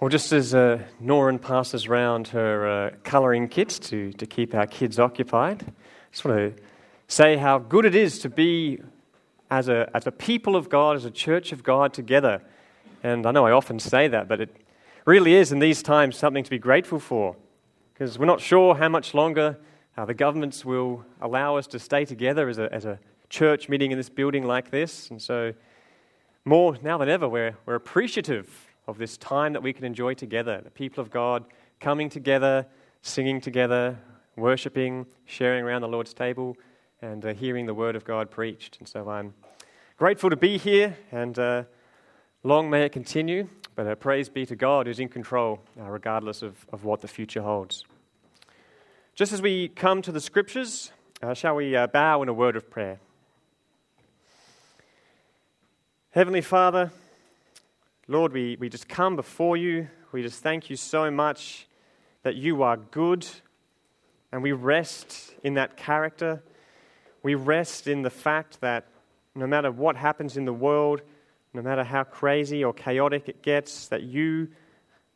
Well, just as uh, Noreen passes around her uh, colouring kits to, to keep our kids occupied, I just want to say how good it is to be as a, as a people of God, as a church of God together. And I know I often say that, but it really is in these times something to be grateful for because we're not sure how much longer uh, the governments will allow us to stay together as a, as a church meeting in this building like this. And so, more now than ever, we're, we're appreciative of this time that we can enjoy together. The people of God coming together, singing together, worshipping, sharing around the Lord's table, and uh, hearing the word of God preached. And so I'm grateful to be here, and uh, long may it continue. But uh, praise be to God who's in control, uh, regardless of, of what the future holds. Just as we come to the scriptures, uh, shall we uh, bow in a word of prayer? Heavenly Father, Lord, we, we just come before you. We just thank you so much that you are good, and we rest in that character. We rest in the fact that no matter what happens in the world, no matter how crazy or chaotic it gets, that you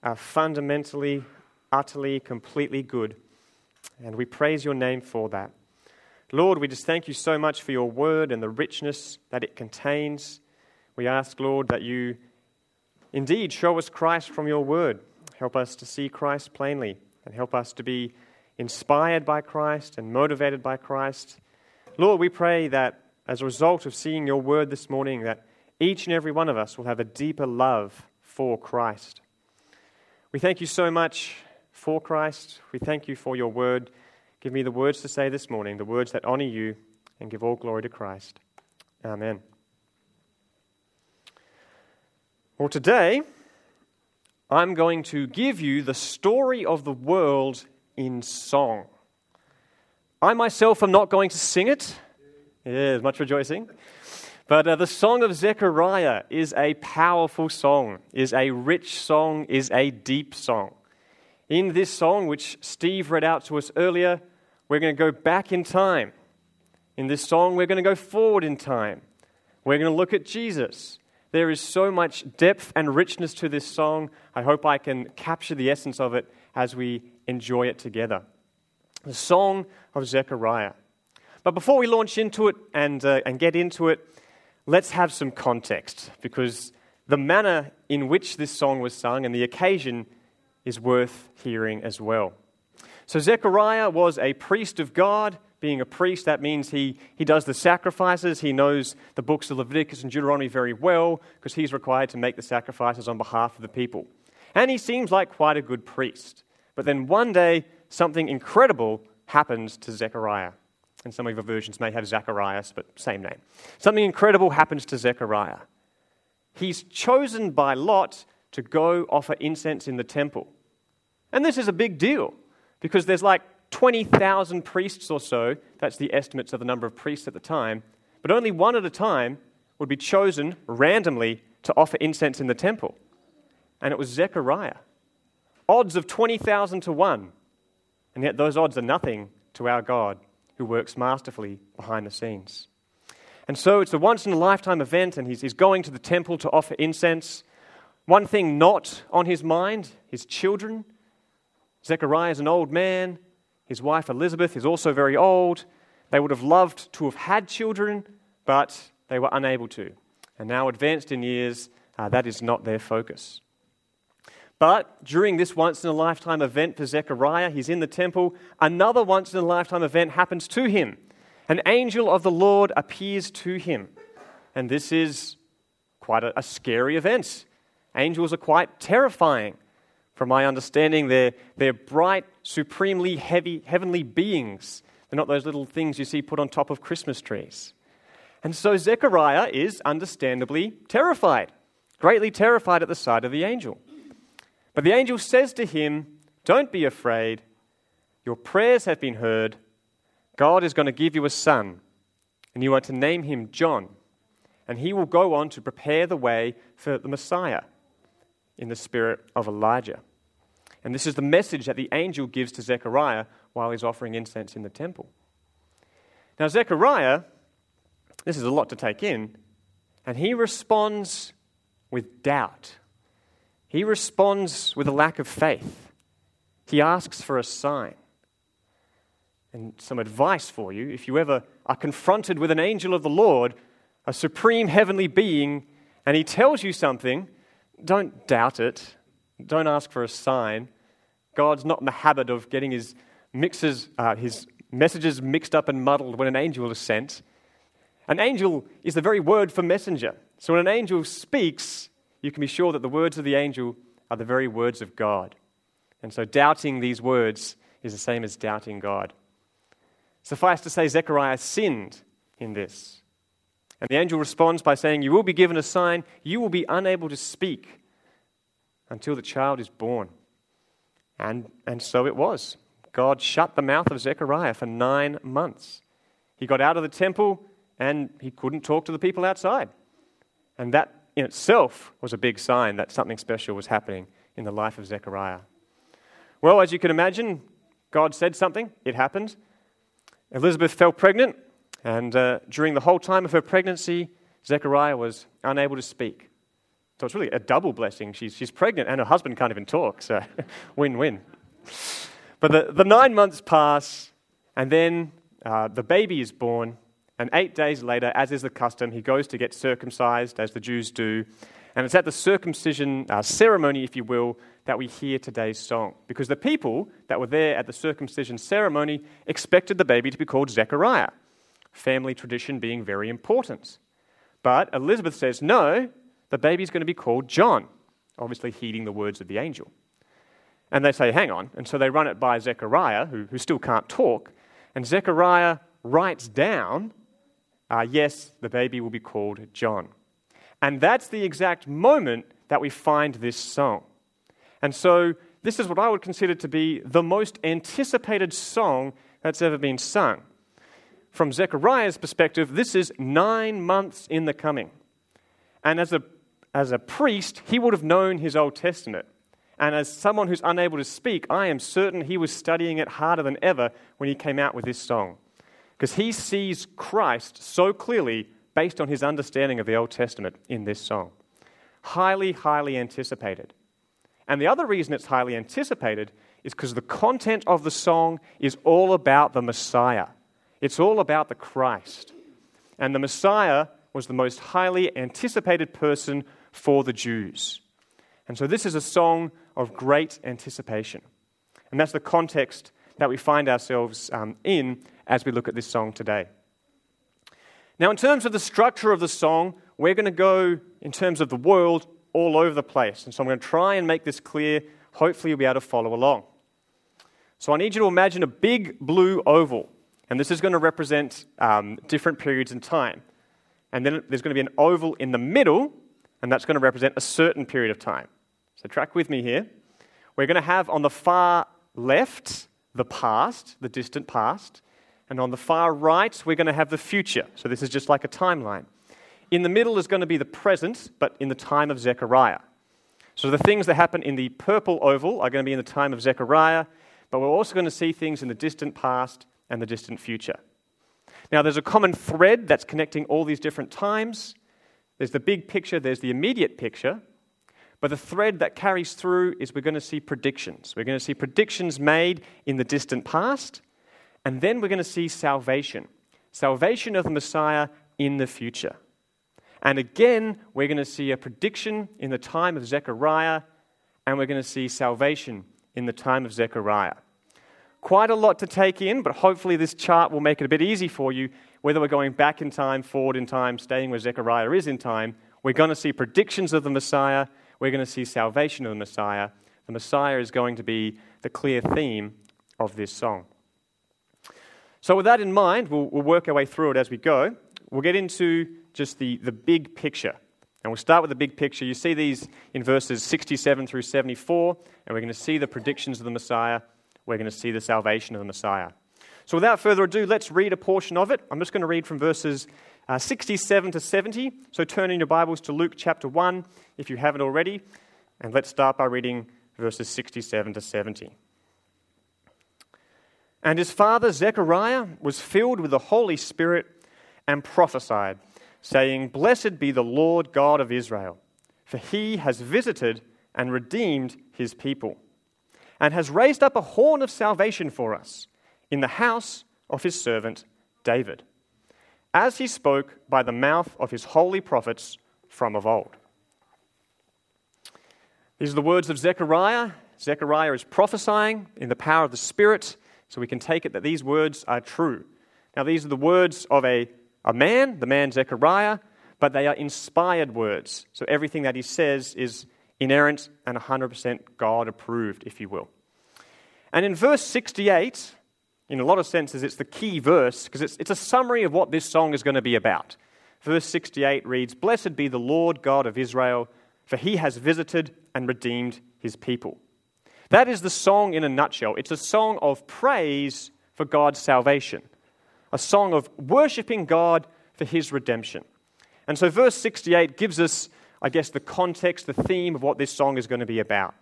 are fundamentally, utterly, completely good. And we praise your name for that. Lord, we just thank you so much for your word and the richness that it contains. We ask, Lord, that you Indeed, show us Christ from your word. Help us to see Christ plainly and help us to be inspired by Christ and motivated by Christ. Lord, we pray that as a result of seeing your word this morning, that each and every one of us will have a deeper love for Christ. We thank you so much for Christ. We thank you for your word. Give me the words to say this morning, the words that honor you, and give all glory to Christ. Amen. Well, today, I'm going to give you the story of the world in song. I myself am not going to sing it. Yeah, much rejoicing. But uh, the Song of Zechariah is a powerful song, is a rich song, is a deep song. In this song, which Steve read out to us earlier, we're going to go back in time. In this song, we're going to go forward in time. We're going to look at Jesus. There is so much depth and richness to this song. I hope I can capture the essence of it as we enjoy it together. The Song of Zechariah. But before we launch into it and, uh, and get into it, let's have some context because the manner in which this song was sung and the occasion is worth hearing as well. So, Zechariah was a priest of God being a priest, that means he, he does the sacrifices. He knows the books of Leviticus and Deuteronomy very well because he's required to make the sacrifices on behalf of the people. And he seems like quite a good priest. But then one day, something incredible happens to Zechariah. And some of your versions may have Zacharias, but same name. Something incredible happens to Zechariah. He's chosen by Lot to go offer incense in the temple. And this is a big deal because there's like 20,000 priests or so, that's the estimates of the number of priests at the time, but only one at a time would be chosen randomly to offer incense in the temple. And it was Zechariah. Odds of 20,000 to 1. And yet those odds are nothing to our God who works masterfully behind the scenes. And so it's a once in a lifetime event, and he's, he's going to the temple to offer incense. One thing not on his mind his children. Zechariah is an old man. His wife Elizabeth is also very old. They would have loved to have had children, but they were unable to. And now, advanced in years, uh, that is not their focus. But during this once in a lifetime event for Zechariah, he's in the temple. Another once in a lifetime event happens to him. An angel of the Lord appears to him. And this is quite a, a scary event. Angels are quite terrifying. From my understanding, they're, they're bright, supremely heavy, heavenly beings. They're not those little things you see put on top of Christmas trees. And so Zechariah is understandably terrified, greatly terrified at the sight of the angel. But the angel says to him, Don't be afraid. Your prayers have been heard. God is going to give you a son, and you are to name him John. And he will go on to prepare the way for the Messiah in the spirit of Elijah. And this is the message that the angel gives to Zechariah while he's offering incense in the temple. Now, Zechariah, this is a lot to take in, and he responds with doubt. he responds with a lack of faith. He asks for a sign. And some advice for you if you ever are confronted with an angel of the Lord, a supreme heavenly being, and he tells you something, don't doubt it. Don't ask for a sign. God's not in the habit of getting his mixes, uh, his messages mixed up and muddled when an angel is sent. An angel is the very word for messenger. So when an angel speaks, you can be sure that the words of the angel are the very words of God. And so doubting these words is the same as doubting God. Suffice to say, Zechariah sinned in this. And the angel responds by saying, You will be given a sign, you will be unable to speak until the child is born. And, and so it was. God shut the mouth of Zechariah for nine months. He got out of the temple and he couldn't talk to the people outside. And that in itself was a big sign that something special was happening in the life of Zechariah. Well, as you can imagine, God said something, it happened. Elizabeth fell pregnant, and uh, during the whole time of her pregnancy, Zechariah was unable to speak. So it's really a double blessing. She's, she's pregnant, and her husband can't even talk, so win win. But the, the nine months pass, and then uh, the baby is born, and eight days later, as is the custom, he goes to get circumcised, as the Jews do. And it's at the circumcision uh, ceremony, if you will, that we hear today's song. Because the people that were there at the circumcision ceremony expected the baby to be called Zechariah, family tradition being very important. But Elizabeth says, no, the baby's going to be called John, obviously heeding the words of the angel. And they say, hang on. And so they run it by Zechariah, who, who still can't talk. And Zechariah writes down uh, yes, the baby will be called John. And that's the exact moment that we find this song. And so, this is what I would consider to be the most anticipated song that's ever been sung. From Zechariah's perspective, this is nine months in the coming. And as a, as a priest, he would have known his Old Testament. And as someone who's unable to speak, I am certain he was studying it harder than ever when he came out with this song because he sees Christ so clearly based on his understanding of the Old Testament in this song. Highly, highly anticipated. And the other reason it's highly anticipated is because the content of the song is all about the Messiah. It's all about the Christ. And the Messiah was the most highly anticipated person for the Jews. And so this is a song of great anticipation. And that's the context that we find ourselves um, in as we look at this song today. Now, in terms of the structure of the song, we're going to go, in terms of the world, all over the place. And so I'm going to try and make this clear. Hopefully, you'll be able to follow along. So I need you to imagine a big blue oval. And this is going to represent um, different periods in time. And then there's going to be an oval in the middle, and that's going to represent a certain period of time. So track with me here. We're going to have on the far left the past, the distant past. And on the far right, we're going to have the future. So this is just like a timeline. In the middle is going to be the present, but in the time of Zechariah. So the things that happen in the purple oval are going to be in the time of Zechariah, but we're also going to see things in the distant past and the distant future. Now, there's a common thread that's connecting all these different times. There's the big picture, there's the immediate picture. But the thread that carries through is we're going to see predictions. We're going to see predictions made in the distant past, and then we're going to see salvation salvation of the Messiah in the future. And again, we're going to see a prediction in the time of Zechariah, and we're going to see salvation in the time of Zechariah. Quite a lot to take in, but hopefully, this chart will make it a bit easy for you. Whether we're going back in time, forward in time, staying where Zechariah is in time, we're going to see predictions of the Messiah, we're going to see salvation of the Messiah. The Messiah is going to be the clear theme of this song. So, with that in mind, we'll, we'll work our way through it as we go. We'll get into just the, the big picture. And we'll start with the big picture. You see these in verses 67 through 74, and we're going to see the predictions of the Messiah. We're going to see the salvation of the Messiah. So, without further ado, let's read a portion of it. I'm just going to read from verses uh, 67 to 70. So, turn in your Bibles to Luke chapter 1 if you haven't already. And let's start by reading verses 67 to 70. And his father Zechariah was filled with the Holy Spirit and prophesied, saying, Blessed be the Lord God of Israel, for he has visited and redeemed his people, and has raised up a horn of salvation for us in the house of his servant David, as he spoke by the mouth of his holy prophets from of old. These are the words of Zechariah. Zechariah is prophesying in the power of the Spirit, so we can take it that these words are true. Now, these are the words of a, a man, the man Zechariah, but they are inspired words. So everything that he says is inerrant and 100% God approved, if you will. And in verse 68, in a lot of senses, it's the key verse because it's, it's a summary of what this song is going to be about. Verse 68 reads Blessed be the Lord God of Israel, for he has visited and redeemed his people. That is the song in a nutshell. It's a song of praise for God's salvation, a song of worshiping God for his redemption. And so, verse 68 gives us, I guess, the context, the theme of what this song is going to be about.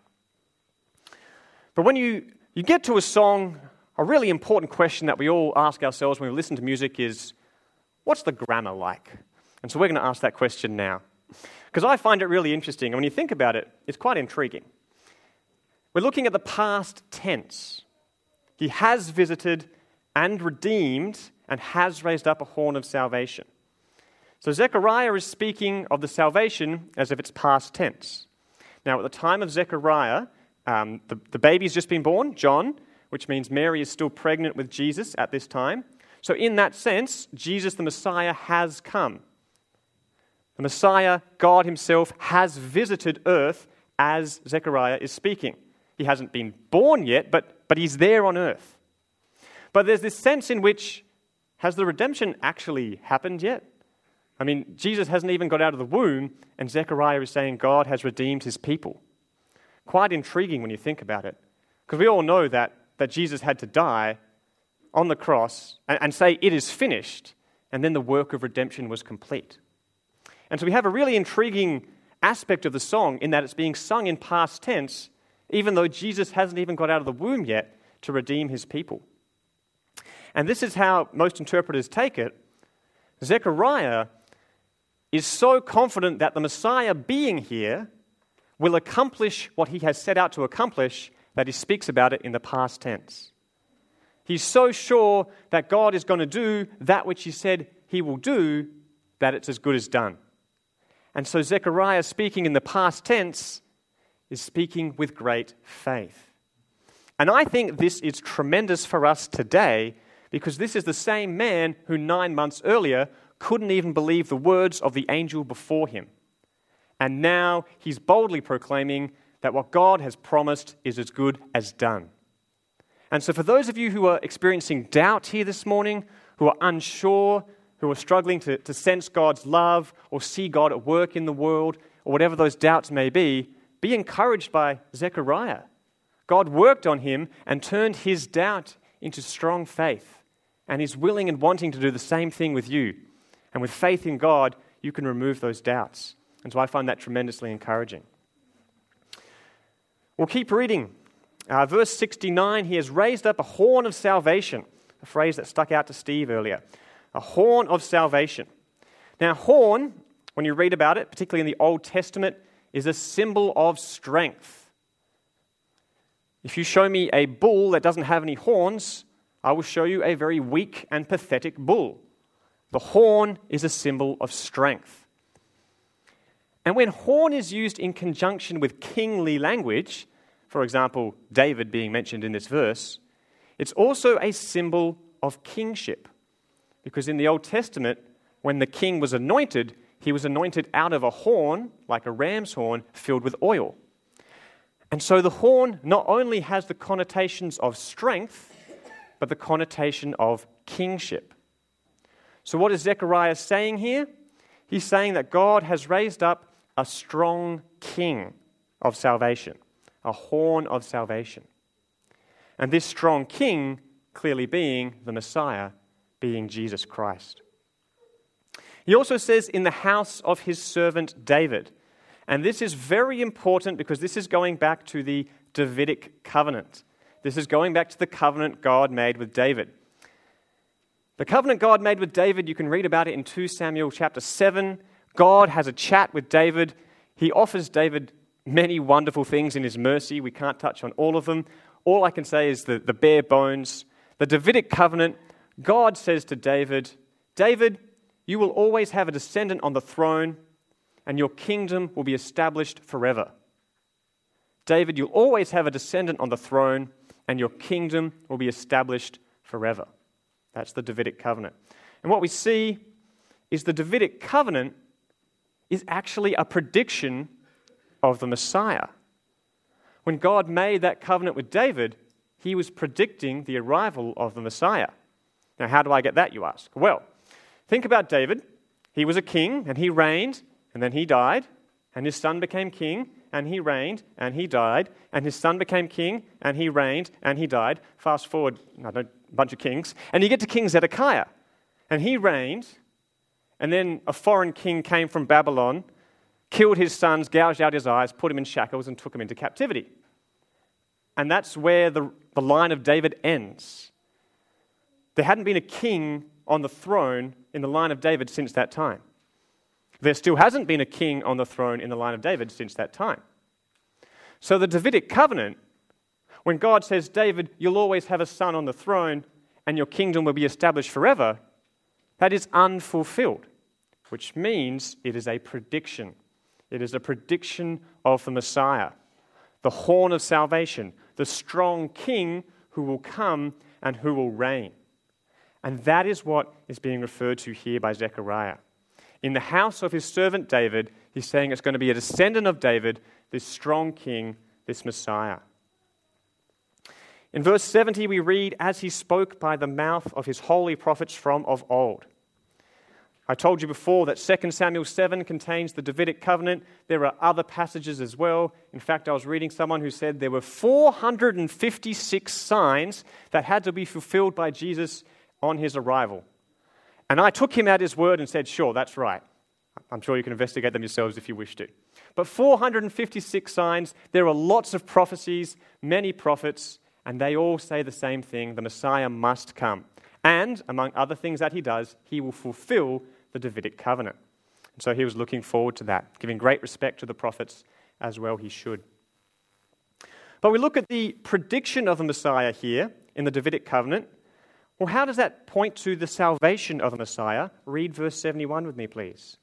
But when you, you get to a song, a really important question that we all ask ourselves when we listen to music is what's the grammar like? And so, we're going to ask that question now. Because I find it really interesting. And when you think about it, it's quite intriguing. We're looking at the past tense. He has visited and redeemed and has raised up a horn of salvation. So Zechariah is speaking of the salvation as if it's past tense. Now, at the time of Zechariah, um, the, the baby's just been born, John, which means Mary is still pregnant with Jesus at this time. So, in that sense, Jesus the Messiah has come. The Messiah, God Himself, has visited earth as Zechariah is speaking. He hasn't been born yet, but, but He's there on earth. But there's this sense in which has the redemption actually happened yet? I mean, Jesus hasn't even got out of the womb, and Zechariah is saying God has redeemed his people. Quite intriguing when you think about it. Because we all know that, that Jesus had to die on the cross and, and say, It is finished, and then the work of redemption was complete. And so we have a really intriguing aspect of the song in that it's being sung in past tense, even though Jesus hasn't even got out of the womb yet to redeem his people. And this is how most interpreters take it. Zechariah is so confident that the Messiah being here will accomplish what he has set out to accomplish that he speaks about it in the past tense. He's so sure that God is going to do that which he said he will do that it's as good as done. And so Zechariah, speaking in the past tense, is speaking with great faith. And I think this is tremendous for us today because this is the same man who nine months earlier couldn't even believe the words of the angel before him. And now he's boldly proclaiming that what God has promised is as good as done. And so, for those of you who are experiencing doubt here this morning, who are unsure, who are struggling to, to sense God's love or see God at work in the world, or whatever those doubts may be, be encouraged by Zechariah. God worked on him and turned his doubt into strong faith. And he's willing and wanting to do the same thing with you. And with faith in God, you can remove those doubts. And so I find that tremendously encouraging. We'll keep reading. Uh, verse 69 He has raised up a horn of salvation, a phrase that stuck out to Steve earlier. A horn of salvation. Now, horn, when you read about it, particularly in the Old Testament, is a symbol of strength. If you show me a bull that doesn't have any horns, I will show you a very weak and pathetic bull. The horn is a symbol of strength. And when horn is used in conjunction with kingly language, for example, David being mentioned in this verse, it's also a symbol of kingship. Because in the Old Testament, when the king was anointed, he was anointed out of a horn, like a ram's horn, filled with oil. And so the horn not only has the connotations of strength, but the connotation of kingship. So, what is Zechariah saying here? He's saying that God has raised up a strong king of salvation, a horn of salvation. And this strong king clearly being the Messiah, being Jesus Christ. He also says, in the house of his servant David. And this is very important because this is going back to the Davidic covenant. This is going back to the covenant God made with David. The covenant God made with David, you can read about it in 2 Samuel chapter 7. God has a chat with David. He offers David many wonderful things in his mercy. We can't touch on all of them. All I can say is the, the bare bones. The Davidic covenant, God says to David, David, you will always have a descendant on the throne, and your kingdom will be established forever. David, you'll always have a descendant on the throne, and your kingdom will be established forever. That's the Davidic covenant. And what we see is the Davidic covenant is actually a prediction of the Messiah. When God made that covenant with David, he was predicting the arrival of the Messiah. Now, how do I get that, you ask? Well, think about David. He was a king and he reigned, and then he died, and his son became king, and he reigned, and he died, and his son became king, and he reigned, and he died. Fast forward, I don't, a bunch of kings, and you get to King Zedekiah, and he reigned, and then a foreign king came from Babylon, killed his sons, gouged out his eyes, put him in shackles, and took him into captivity. And that's where the, the line of David ends. There hadn't been a king on the throne in the line of David since that time. There still hasn't been a king on the throne in the line of David since that time. So the Davidic covenant, when God says, David, you'll always have a son on the throne and your kingdom will be established forever, that is unfulfilled, which means it is a prediction. It is a prediction of the Messiah, the horn of salvation, the strong king who will come and who will reign. And that is what is being referred to here by Zechariah. In the house of his servant David, he's saying it's going to be a descendant of David, this strong king, this Messiah. In verse 70, we read, As he spoke by the mouth of his holy prophets from of old. I told you before that 2 Samuel 7 contains the Davidic covenant. There are other passages as well. In fact, I was reading someone who said there were 456 signs that had to be fulfilled by Jesus on his arrival. And I took him at his word and said, Sure, that's right. I'm sure you can investigate them yourselves if you wish to. But 456 signs, there are lots of prophecies, many prophets, and they all say the same thing the Messiah must come. And, among other things that he does, he will fulfill the Davidic covenant. And so he was looking forward to that, giving great respect to the prophets as well he should. But we look at the prediction of the Messiah here in the Davidic covenant, well, how does that point to the salvation of the Messiah? Read verse 71 with me, please.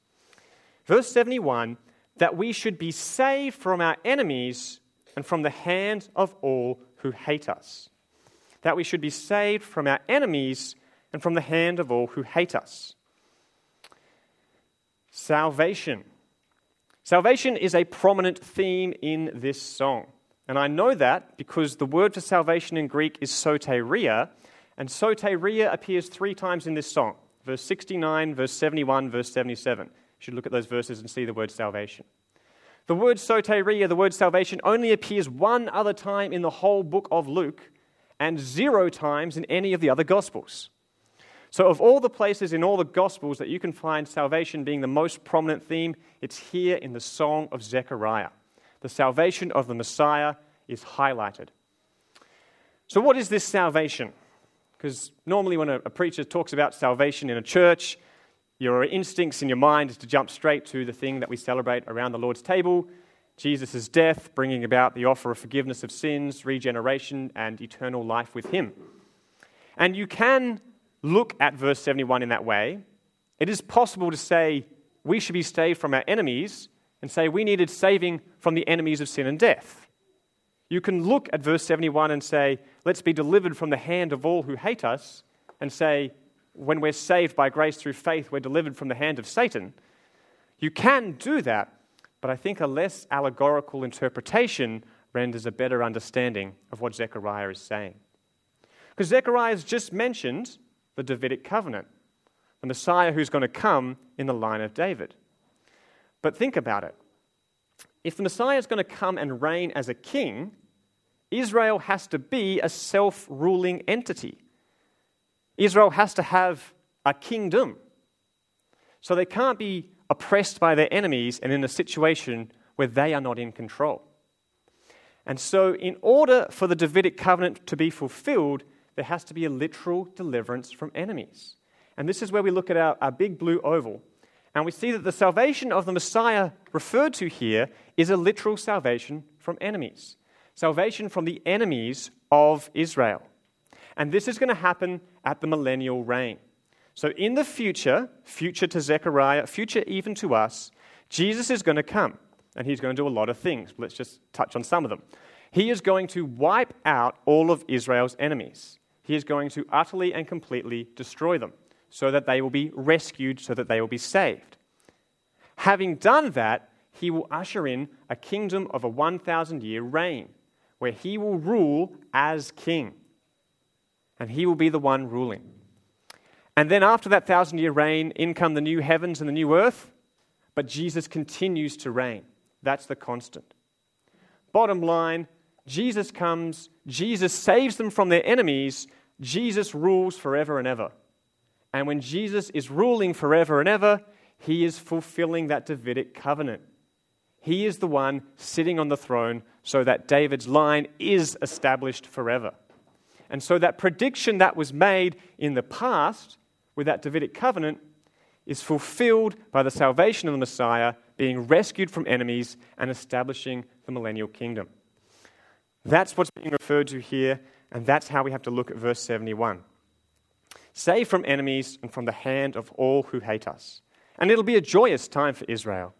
Verse 71 that we should be saved from our enemies and from the hand of all who hate us. That we should be saved from our enemies and from the hand of all who hate us. Salvation. Salvation is a prominent theme in this song. And I know that because the word for salvation in Greek is soteria, and soteria appears three times in this song verse 69, verse 71, verse 77. You should look at those verses and see the word salvation. The word soteria, the word salvation, only appears one other time in the whole book of Luke and zero times in any of the other Gospels. So, of all the places in all the Gospels that you can find salvation being the most prominent theme, it's here in the Song of Zechariah. The salvation of the Messiah is highlighted. So, what is this salvation? Because normally, when a, preacher talks about salvation in a church, your instincts in your mind is to jump straight to the thing that we celebrate around the Lord's table Jesus' death, bringing about the offer of forgiveness of sins, regeneration, and eternal life with Him. And you can look at verse 71 in that way. It is possible to say we should be saved from our enemies and say we needed saving from the enemies of sin and death. You can look at verse 71 and say, Let's be delivered from the hand of all who hate us, and say, When we're saved by grace through faith, we're delivered from the hand of Satan. You can do that, but I think a less allegorical interpretation renders a better understanding of what Zechariah is saying. Because Zechariah has just mentioned the Davidic covenant, the Messiah who's going to come in the line of David. But think about it. If the Messiah is going to come and reign as a king, Israel has to be a self ruling entity. Israel has to have a kingdom. So they can't be oppressed by their enemies and in a situation where they are not in control. And so, in order for the Davidic covenant to be fulfilled, there has to be a literal deliverance from enemies. And this is where we look at our, our big blue oval. And we see that the salvation of the Messiah referred to here is a literal salvation from enemies, salvation from the enemies of Israel. And this is going to happen at the millennial reign. So, in the future, future to Zechariah, future even to us, Jesus is going to come and he's going to do a lot of things. Let's just touch on some of them. He is going to wipe out all of Israel's enemies. He is going to utterly and completely destroy them so that they will be rescued, so that they will be saved. Having done that, he will usher in a kingdom of a 1,000 year reign where he will rule as king. And he will be the one ruling. And then after that thousand year reign, in come the new heavens and the new earth, but Jesus continues to reign. That's the constant. Bottom line Jesus comes, Jesus saves them from their enemies, Jesus rules forever and ever. And when Jesus is ruling forever and ever, he is fulfilling that Davidic covenant. He is the one sitting on the throne so that David's line is established forever. And so that prediction that was made in the past with that Davidic covenant is fulfilled by the salvation of the Messiah being rescued from enemies and establishing the millennial kingdom. That's what's being referred to here, and that's how we have to look at verse 71. Save from enemies and from the hand of all who hate us. And it'll be a joyous time for Israel.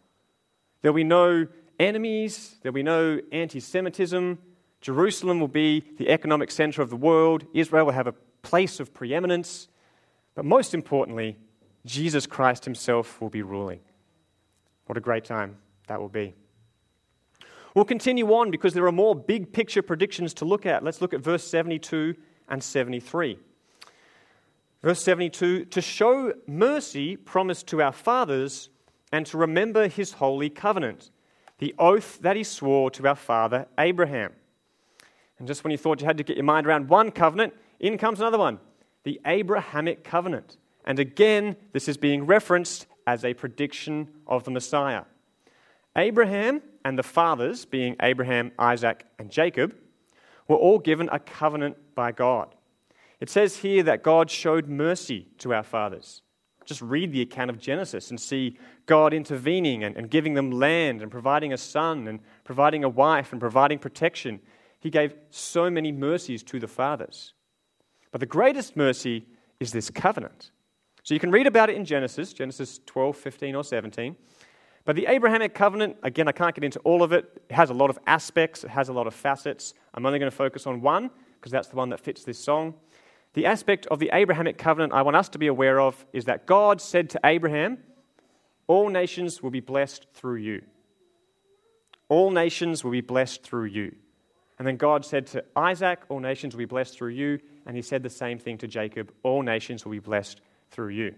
There'll be no enemies, there'll be no anti Semitism. Jerusalem will be the economic center of the world. Israel will have a place of preeminence. But most importantly, Jesus Christ himself will be ruling. What a great time that will be. We'll continue on because there are more big picture predictions to look at. Let's look at verse 72 and 73. Verse 72 to show mercy promised to our fathers and to remember his holy covenant, the oath that he swore to our father Abraham. And just when you thought you had to get your mind around one covenant, in comes another one the Abrahamic covenant. And again, this is being referenced as a prediction of the Messiah. Abraham and the fathers, being Abraham, Isaac, and Jacob, were all given a covenant by God. It says here that God showed mercy to our fathers. Just read the account of Genesis and see God intervening and, and giving them land and providing a son and providing a wife and providing protection. He gave so many mercies to the fathers. But the greatest mercy is this covenant. So you can read about it in Genesis, Genesis 12, 15, or 17. But the Abrahamic covenant, again, I can't get into all of it. It has a lot of aspects, it has a lot of facets. I'm only going to focus on one because that's the one that fits this song. The aspect of the Abrahamic covenant I want us to be aware of is that God said to Abraham, All nations will be blessed through you. All nations will be blessed through you. And then God said to Isaac, All nations will be blessed through you. And he said the same thing to Jacob, All nations will be blessed through you.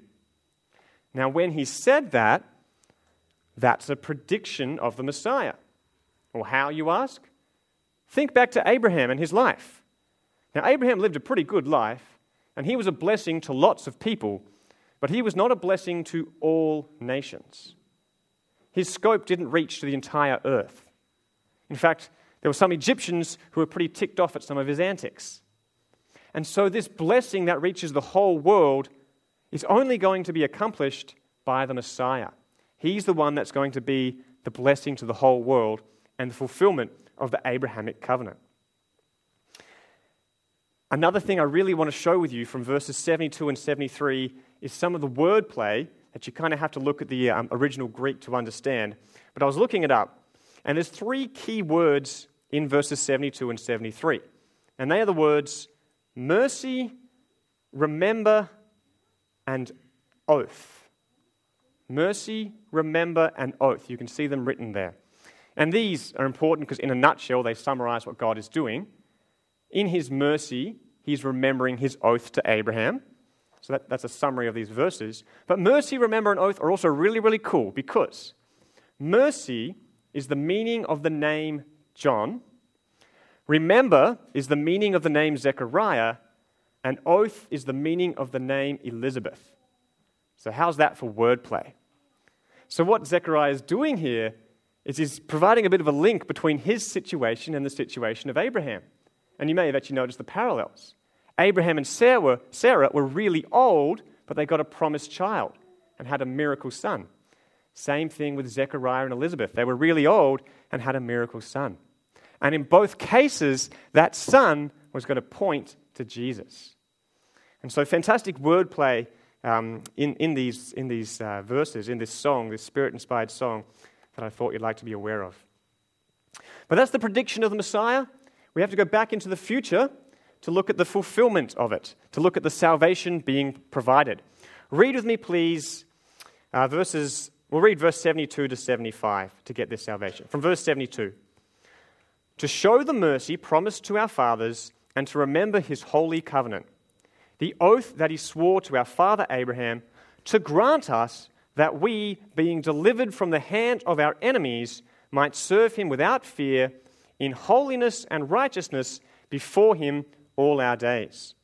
Now, when he said that, that's a prediction of the Messiah. Well, how, you ask? Think back to Abraham and his life. Now, Abraham lived a pretty good life, and he was a blessing to lots of people, but he was not a blessing to all nations. His scope didn't reach to the entire earth. In fact, there were some Egyptians who were pretty ticked off at some of his antics. And so, this blessing that reaches the whole world is only going to be accomplished by the Messiah. He's the one that's going to be the blessing to the whole world and the fulfillment of the Abrahamic covenant. Another thing I really want to show with you from verses 72 and 73 is some of the wordplay that you kind of have to look at the um, original Greek to understand. But I was looking it up, and there's three key words in verses 72 and 73. And they are the words mercy, remember, and oath. Mercy, remember, and oath. You can see them written there. And these are important because, in a nutshell, they summarize what God is doing. In his mercy, he's remembering his oath to Abraham. So that, that's a summary of these verses. But mercy, remember, and oath are also really, really cool because mercy is the meaning of the name John, remember is the meaning of the name Zechariah, and oath is the meaning of the name Elizabeth. So, how's that for wordplay? So, what Zechariah is doing here is he's providing a bit of a link between his situation and the situation of Abraham. And you may have actually noticed the parallels. Abraham and Sarah, Sarah were really old, but they got a promised child and had a miracle son. Same thing with Zechariah and Elizabeth. They were really old and had a miracle son. And in both cases, that son was going to point to Jesus. And so, fantastic wordplay um, in, in these, in these uh, verses, in this song, this spirit inspired song that I thought you'd like to be aware of. But that's the prediction of the Messiah. We have to go back into the future to look at the fulfillment of it, to look at the salvation being provided. Read with me, please, uh, verses, we'll read verse 72 to 75 to get this salvation. From verse 72 To show the mercy promised to our fathers and to remember his holy covenant, the oath that he swore to our father Abraham, to grant us that we, being delivered from the hand of our enemies, might serve him without fear in holiness and righteousness before him all our days.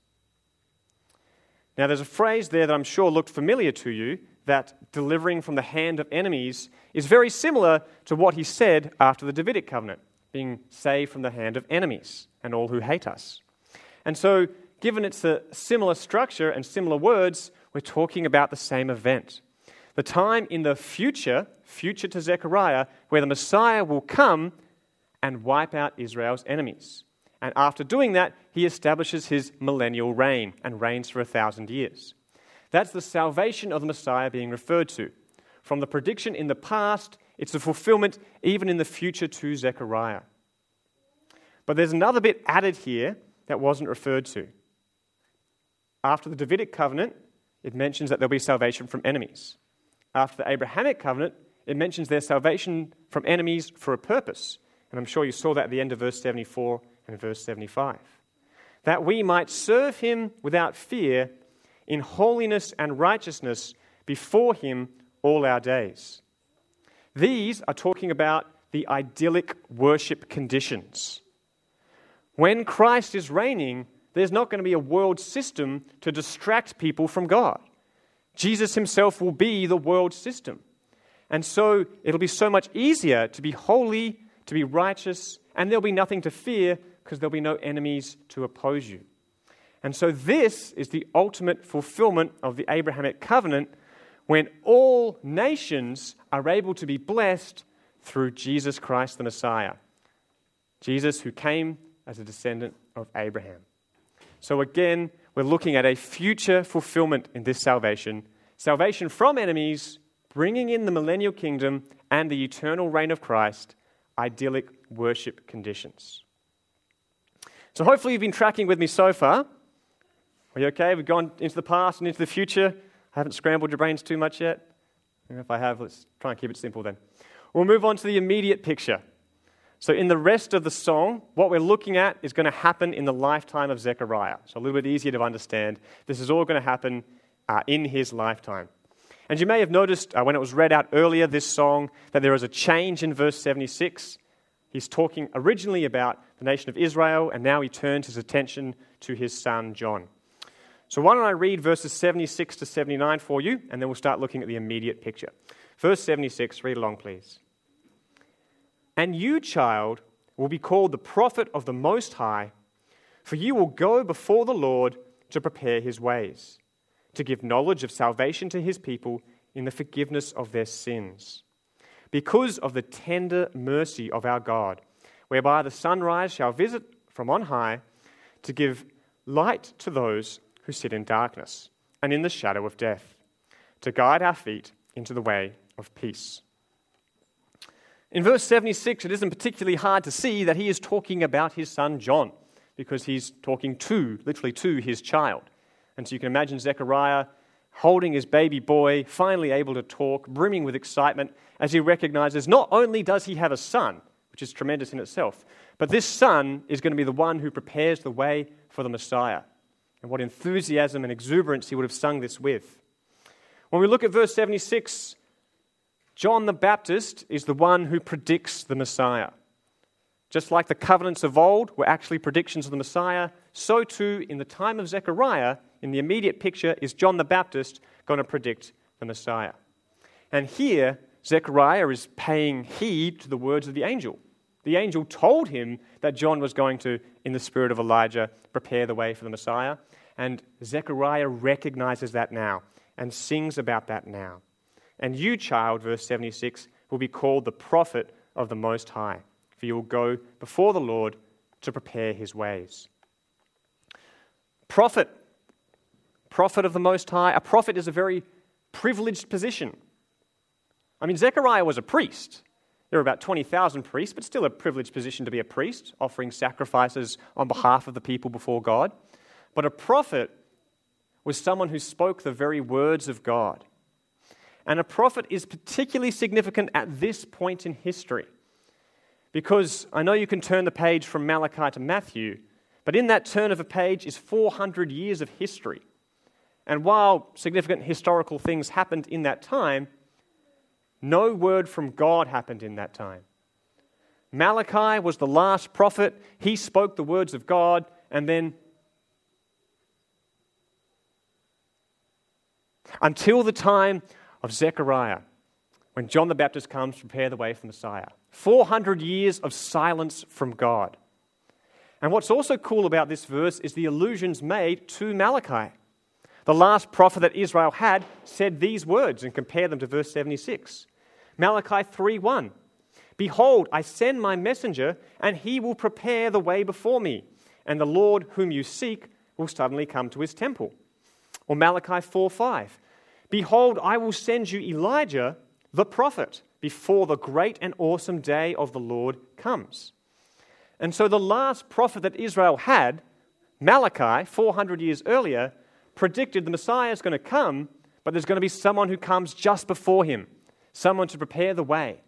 Now, there's a phrase there that I'm sure looked familiar to you that delivering from the hand of enemies is very similar to what he said after the Davidic covenant, being saved from the hand of enemies and all who hate us. And so, given it's a similar structure and similar words, we're talking about the same event. The time in the future, future to Zechariah, where the Messiah will come and wipe out Israel's enemies. And after doing that, he establishes his millennial reign and reigns for a thousand years. That's the salvation of the Messiah being referred to. From the prediction in the past, it's the fulfillment even in the future to Zechariah. But there's another bit added here that wasn't referred to. After the Davidic covenant, it mentions that there'll be salvation from enemies. After the Abrahamic covenant, it mentions their salvation from enemies for a purpose. And I'm sure you saw that at the end of verse 74 and verse 75. That we might serve him without fear in holiness and righteousness before him all our days. These are talking about the idyllic worship conditions. When Christ is reigning, there's not going to be a world system to distract people from God. Jesus himself will be the world system. And so it'll be so much easier to be holy, to be righteous, and there'll be nothing to fear because there'll be no enemies to oppose you. And so, this is the ultimate fulfillment of the Abrahamic covenant when all nations are able to be blessed through Jesus Christ the Messiah. Jesus, who came as a descendant of Abraham. So, again, we're looking at a future fulfillment in this salvation salvation from enemies, bringing in the millennial kingdom and the eternal reign of Christ, idyllic worship conditions. So, hopefully, you've been tracking with me so far. Are you okay? We've gone into the past and into the future. I haven't scrambled your brains too much yet. If I have, let's try and keep it simple then. We'll move on to the immediate picture. So, in the rest of the song, what we're looking at is going to happen in the lifetime of Zechariah. So, a little bit easier to understand. This is all going to happen uh, in his lifetime. And you may have noticed uh, when it was read out earlier, this song, that there is a change in verse 76. He's talking originally about the nation of Israel, and now he turns his attention to his son John. So, why don't I read verses 76 to 79 for you, and then we'll start looking at the immediate picture. Verse 76, read along, please. And you, child, will be called the prophet of the Most High, for you will go before the Lord to prepare his ways, to give knowledge of salvation to his people in the forgiveness of their sins because of the tender mercy of our God, whereby the sunrise shall visit from on high to give light to those who sit in darkness and in the shadow of death, to guide our feet into the way of peace. In verse 76, it isn't particularly hard to see that he is talking about his son John, because he's talking to, literally to, his child. And so you can imagine Zechariah holding his baby boy, finally able to talk, brimming with excitement, as he recognizes not only does he have a son, which is tremendous in itself, but this son is going to be the one who prepares the way for the Messiah. And what enthusiasm and exuberance he would have sung this with. When we look at verse 76, John the Baptist is the one who predicts the Messiah. Just like the covenants of old were actually predictions of the Messiah, so too in the time of Zechariah, in the immediate picture, is John the Baptist going to predict the Messiah. And here, Zechariah is paying heed to the words of the angel. The angel told him that John was going to, in the spirit of Elijah, prepare the way for the Messiah. And Zechariah recognizes that now and sings about that now. And you, child, verse 76, will be called the prophet of the Most High, for you will go before the Lord to prepare his ways. Prophet, prophet of the Most High. A prophet is a very privileged position. I mean, Zechariah was a priest. There were about 20,000 priests, but still a privileged position to be a priest, offering sacrifices on behalf of the people before God. But a prophet was someone who spoke the very words of God. And a prophet is particularly significant at this point in history. Because I know you can turn the page from Malachi to Matthew, but in that turn of a page is 400 years of history. And while significant historical things happened in that time, no word from God happened in that time. Malachi was the last prophet. He spoke the words of God, and then until the time of Zechariah, when John the Baptist comes to prepare the way for the Messiah. 400 years of silence from God. And what's also cool about this verse is the allusions made to Malachi. The last prophet that Israel had said these words and compare them to verse 76. Malachi 3:1. Behold, I send my messenger, and he will prepare the way before me, and the Lord whom you seek will suddenly come to his temple. Or Malachi 4:5. Behold, I will send you Elijah, the prophet, before the great and awesome day of the Lord comes. And so the last prophet that Israel had, Malachi, 400 years earlier, predicted the Messiah is going to come, but there's going to be someone who comes just before him, someone to prepare the way.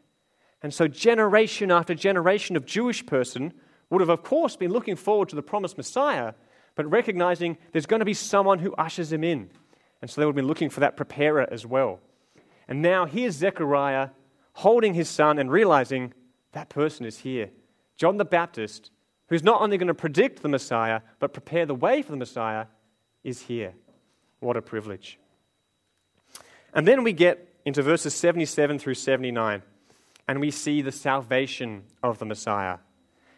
And so, generation after generation of Jewish person would have, of course, been looking forward to the promised Messiah, but recognizing there's going to be someone who ushers him in. And so they would have been looking for that preparer as well. And now here's Zechariah holding his son and realizing that person is here. John the Baptist, who's not only going to predict the Messiah, but prepare the way for the Messiah, is here. What a privilege. And then we get into verses 77 through 79, and we see the salvation of the Messiah.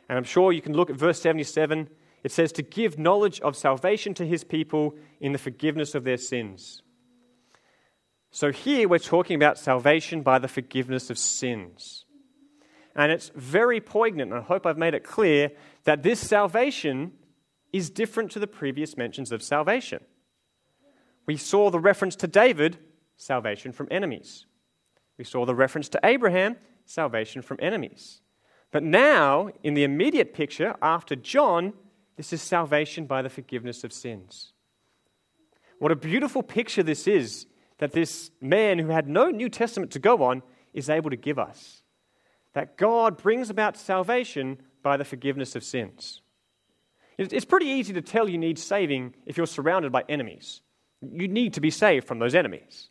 And I'm sure you can look at verse 77 it says to give knowledge of salvation to his people in the forgiveness of their sins. So here we're talking about salvation by the forgiveness of sins. And it's very poignant, and I hope I've made it clear that this salvation is different to the previous mentions of salvation. We saw the reference to David, salvation from enemies. We saw the reference to Abraham, salvation from enemies. But now, in the immediate picture, after John, this is salvation by the forgiveness of sins. What a beautiful picture this is that this man who had no New Testament to go on is able to give us. That God brings about salvation by the forgiveness of sins. It's pretty easy to tell you need saving if you're surrounded by enemies. You need to be saved from those enemies.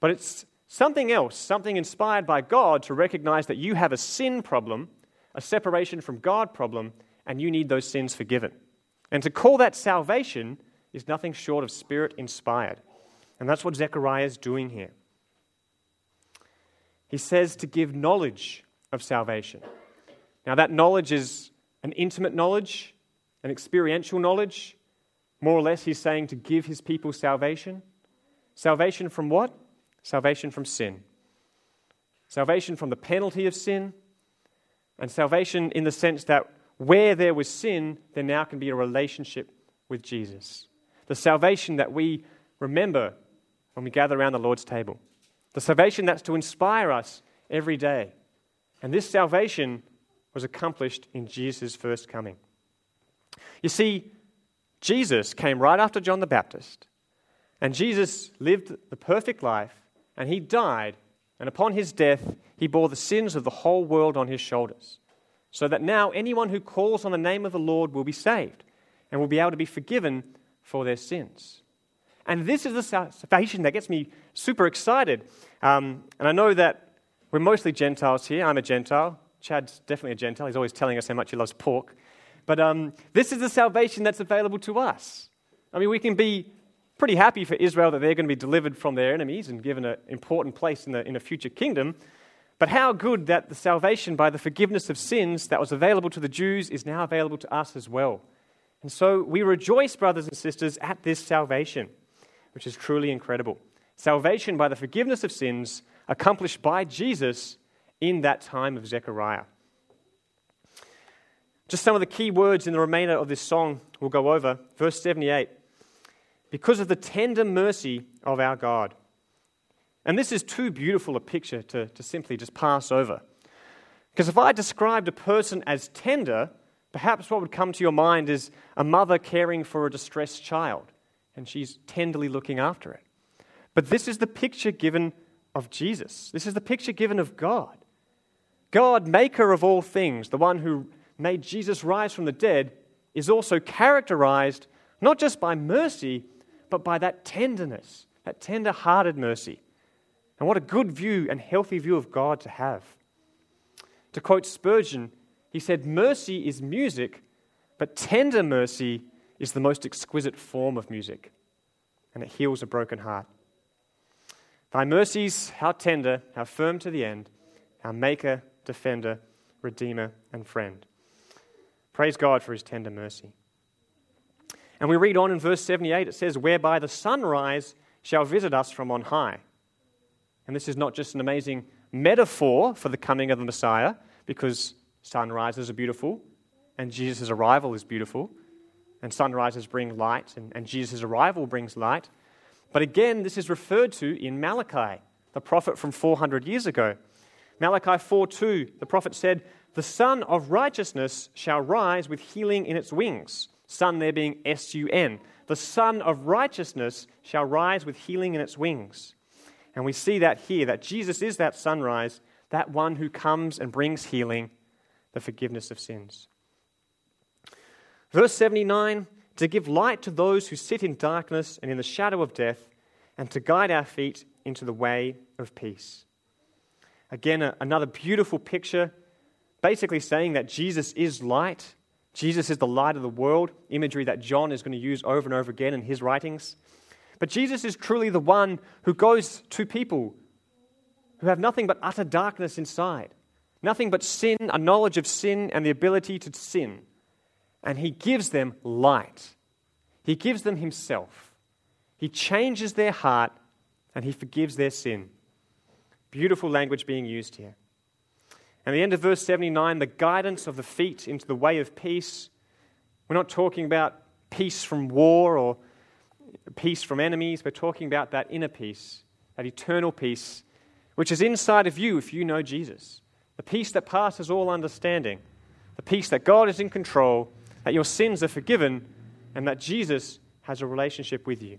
But it's something else, something inspired by God to recognize that you have a sin problem, a separation from God problem, and you need those sins forgiven. And to call that salvation is nothing short of spirit inspired. And that's what Zechariah is doing here. He says to give knowledge of salvation. Now, that knowledge is an intimate knowledge, an experiential knowledge. More or less, he's saying to give his people salvation. Salvation from what? Salvation from sin. Salvation from the penalty of sin. And salvation in the sense that where there was sin, there now can be a relationship with Jesus. The salvation that we remember when we gather around the Lord's table. The salvation that's to inspire us every day. And this salvation was accomplished in Jesus' first coming. You see, Jesus came right after John the Baptist, and Jesus lived the perfect life, and he died, and upon his death, he bore the sins of the whole world on his shoulders so that now anyone who calls on the name of the Lord will be saved and will be able to be forgiven for their sins. And this is the salvation that gets me super excited. Um, and I know that we're mostly Gentiles here. I'm a Gentile. Chad's definitely a Gentile. He's always telling us how much he loves pork. But um, this is the salvation that's available to us. I mean, we can be pretty happy for Israel that they're going to be delivered from their enemies and given an important place in the, in a future kingdom. But how good that the salvation by the forgiveness of sins that was available to the Jews is now available to us as well. And so we rejoice, brothers and sisters, at this salvation, which is truly incredible. Salvation by the forgiveness of sins accomplished by Jesus in that time of Zechariah. Just some of the key words in the remainder of this song we'll go over. Verse 78 Because of the tender mercy of our God. And this is too beautiful a picture to, to simply just pass over. Because if I described a person as tender, perhaps what would come to your mind is a mother caring for a distressed child, and she's tenderly looking after it. But this is the picture given of Jesus. This is the picture given of God. God, maker of all things, the one who made Jesus rise from the dead, is also characterized not just by mercy, but by that tenderness, that tender hearted mercy. And what a good view and healthy view of God to have. To quote Spurgeon, he said, Mercy is music, but tender mercy is the most exquisite form of music, and it heals a broken heart. Thy mercies, how tender, how firm to the end, our Maker, Defender, Redeemer, and Friend. Praise God for his tender mercy. And we read on in verse 78, it says, Whereby the sunrise shall visit us from on high. And this is not just an amazing metaphor for the coming of the Messiah, because sunrises are beautiful, and Jesus' arrival is beautiful, and sunrises bring light, and, and Jesus' arrival brings light. But again, this is referred to in Malachi, the prophet from 400 years ago. Malachi 4:2, the prophet said, the Sun of Righteousness shall rise with healing in its wings. Sun there being S U N. The Sun of Righteousness shall rise with healing in its wings. And we see that here, that Jesus is that sunrise, that one who comes and brings healing, the forgiveness of sins. Verse 79 to give light to those who sit in darkness and in the shadow of death, and to guide our feet into the way of peace. Again, a, another beautiful picture basically saying that Jesus is light. Jesus is the light of the world, imagery that John is going to use over and over again in his writings. But Jesus is truly the one who goes to people who have nothing but utter darkness inside, nothing but sin, a knowledge of sin, and the ability to sin. And he gives them light. He gives them himself. He changes their heart and he forgives their sin. Beautiful language being used here. And the end of verse 79, the guidance of the feet into the way of peace. We're not talking about peace from war or peace from enemies. We're talking about that inner peace, that eternal peace, which is inside of you if you know Jesus. The peace that passes all understanding. The peace that God is in control, that your sins are forgiven, and that Jesus has a relationship with you.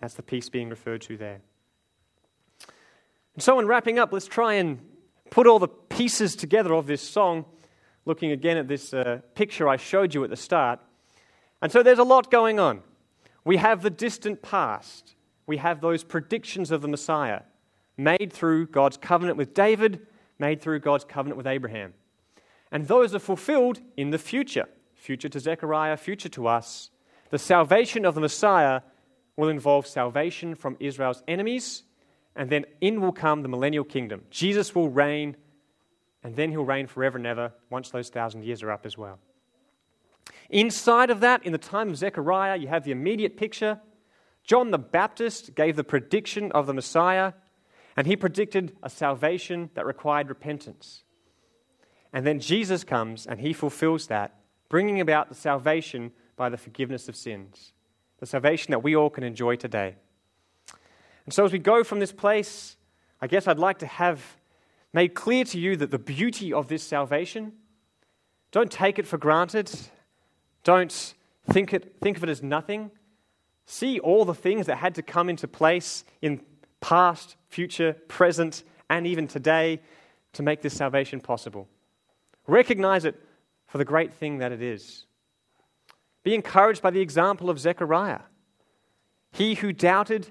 That's the peace being referred to there. And so, in wrapping up, let's try and put all the pieces together of this song, looking again at this uh, picture I showed you at the start. And so there's a lot going on. We have the distant past, we have those predictions of the Messiah made through God's covenant with David, made through God's covenant with Abraham. And those are fulfilled in the future future to Zechariah, future to us. The salvation of the Messiah will involve salvation from Israel's enemies and then in will come the millennial kingdom. Jesus will reign, and then he'll reign forever and ever once those thousand years are up as well. Inside of that, in the time of Zechariah, you have the immediate picture. John the Baptist gave the prediction of the Messiah, and he predicted a salvation that required repentance. And then Jesus comes and he fulfills that, bringing about the salvation by the forgiveness of sins, the salvation that we all can enjoy today. And so, as we go from this place, I guess I'd like to have made clear to you that the beauty of this salvation, don't take it for granted. Don't think, it, think of it as nothing. See all the things that had to come into place in past, future, present, and even today to make this salvation possible. Recognize it for the great thing that it is. Be encouraged by the example of Zechariah. He who doubted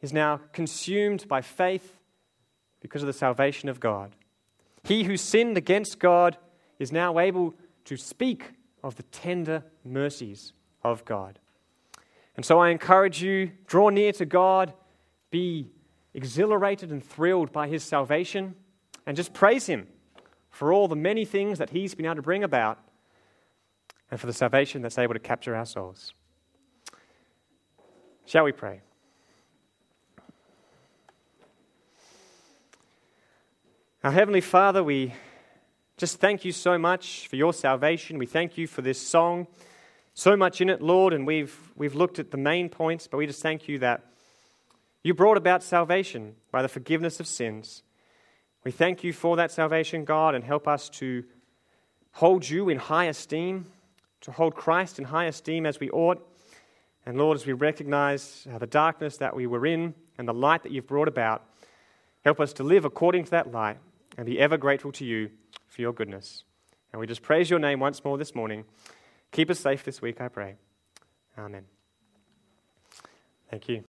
is now consumed by faith because of the salvation of God. He who sinned against God is now able to speak of the tender mercies of God. And so I encourage you draw near to God, be exhilarated and thrilled by his salvation, and just praise him for all the many things that he's been able to bring about and for the salvation that's able to capture our souls. Shall we pray? Our Heavenly Father, we just thank you so much for your salvation. We thank you for this song. So much in it, Lord, and we've, we've looked at the main points, but we just thank you that you brought about salvation by the forgiveness of sins. We thank you for that salvation, God, and help us to hold you in high esteem, to hold Christ in high esteem as we ought. And Lord, as we recognize the darkness that we were in and the light that you've brought about, help us to live according to that light and be ever grateful to you for your goodness. And we just praise your name once more this morning. Keep us safe this week, I pray. Amen. Thank you.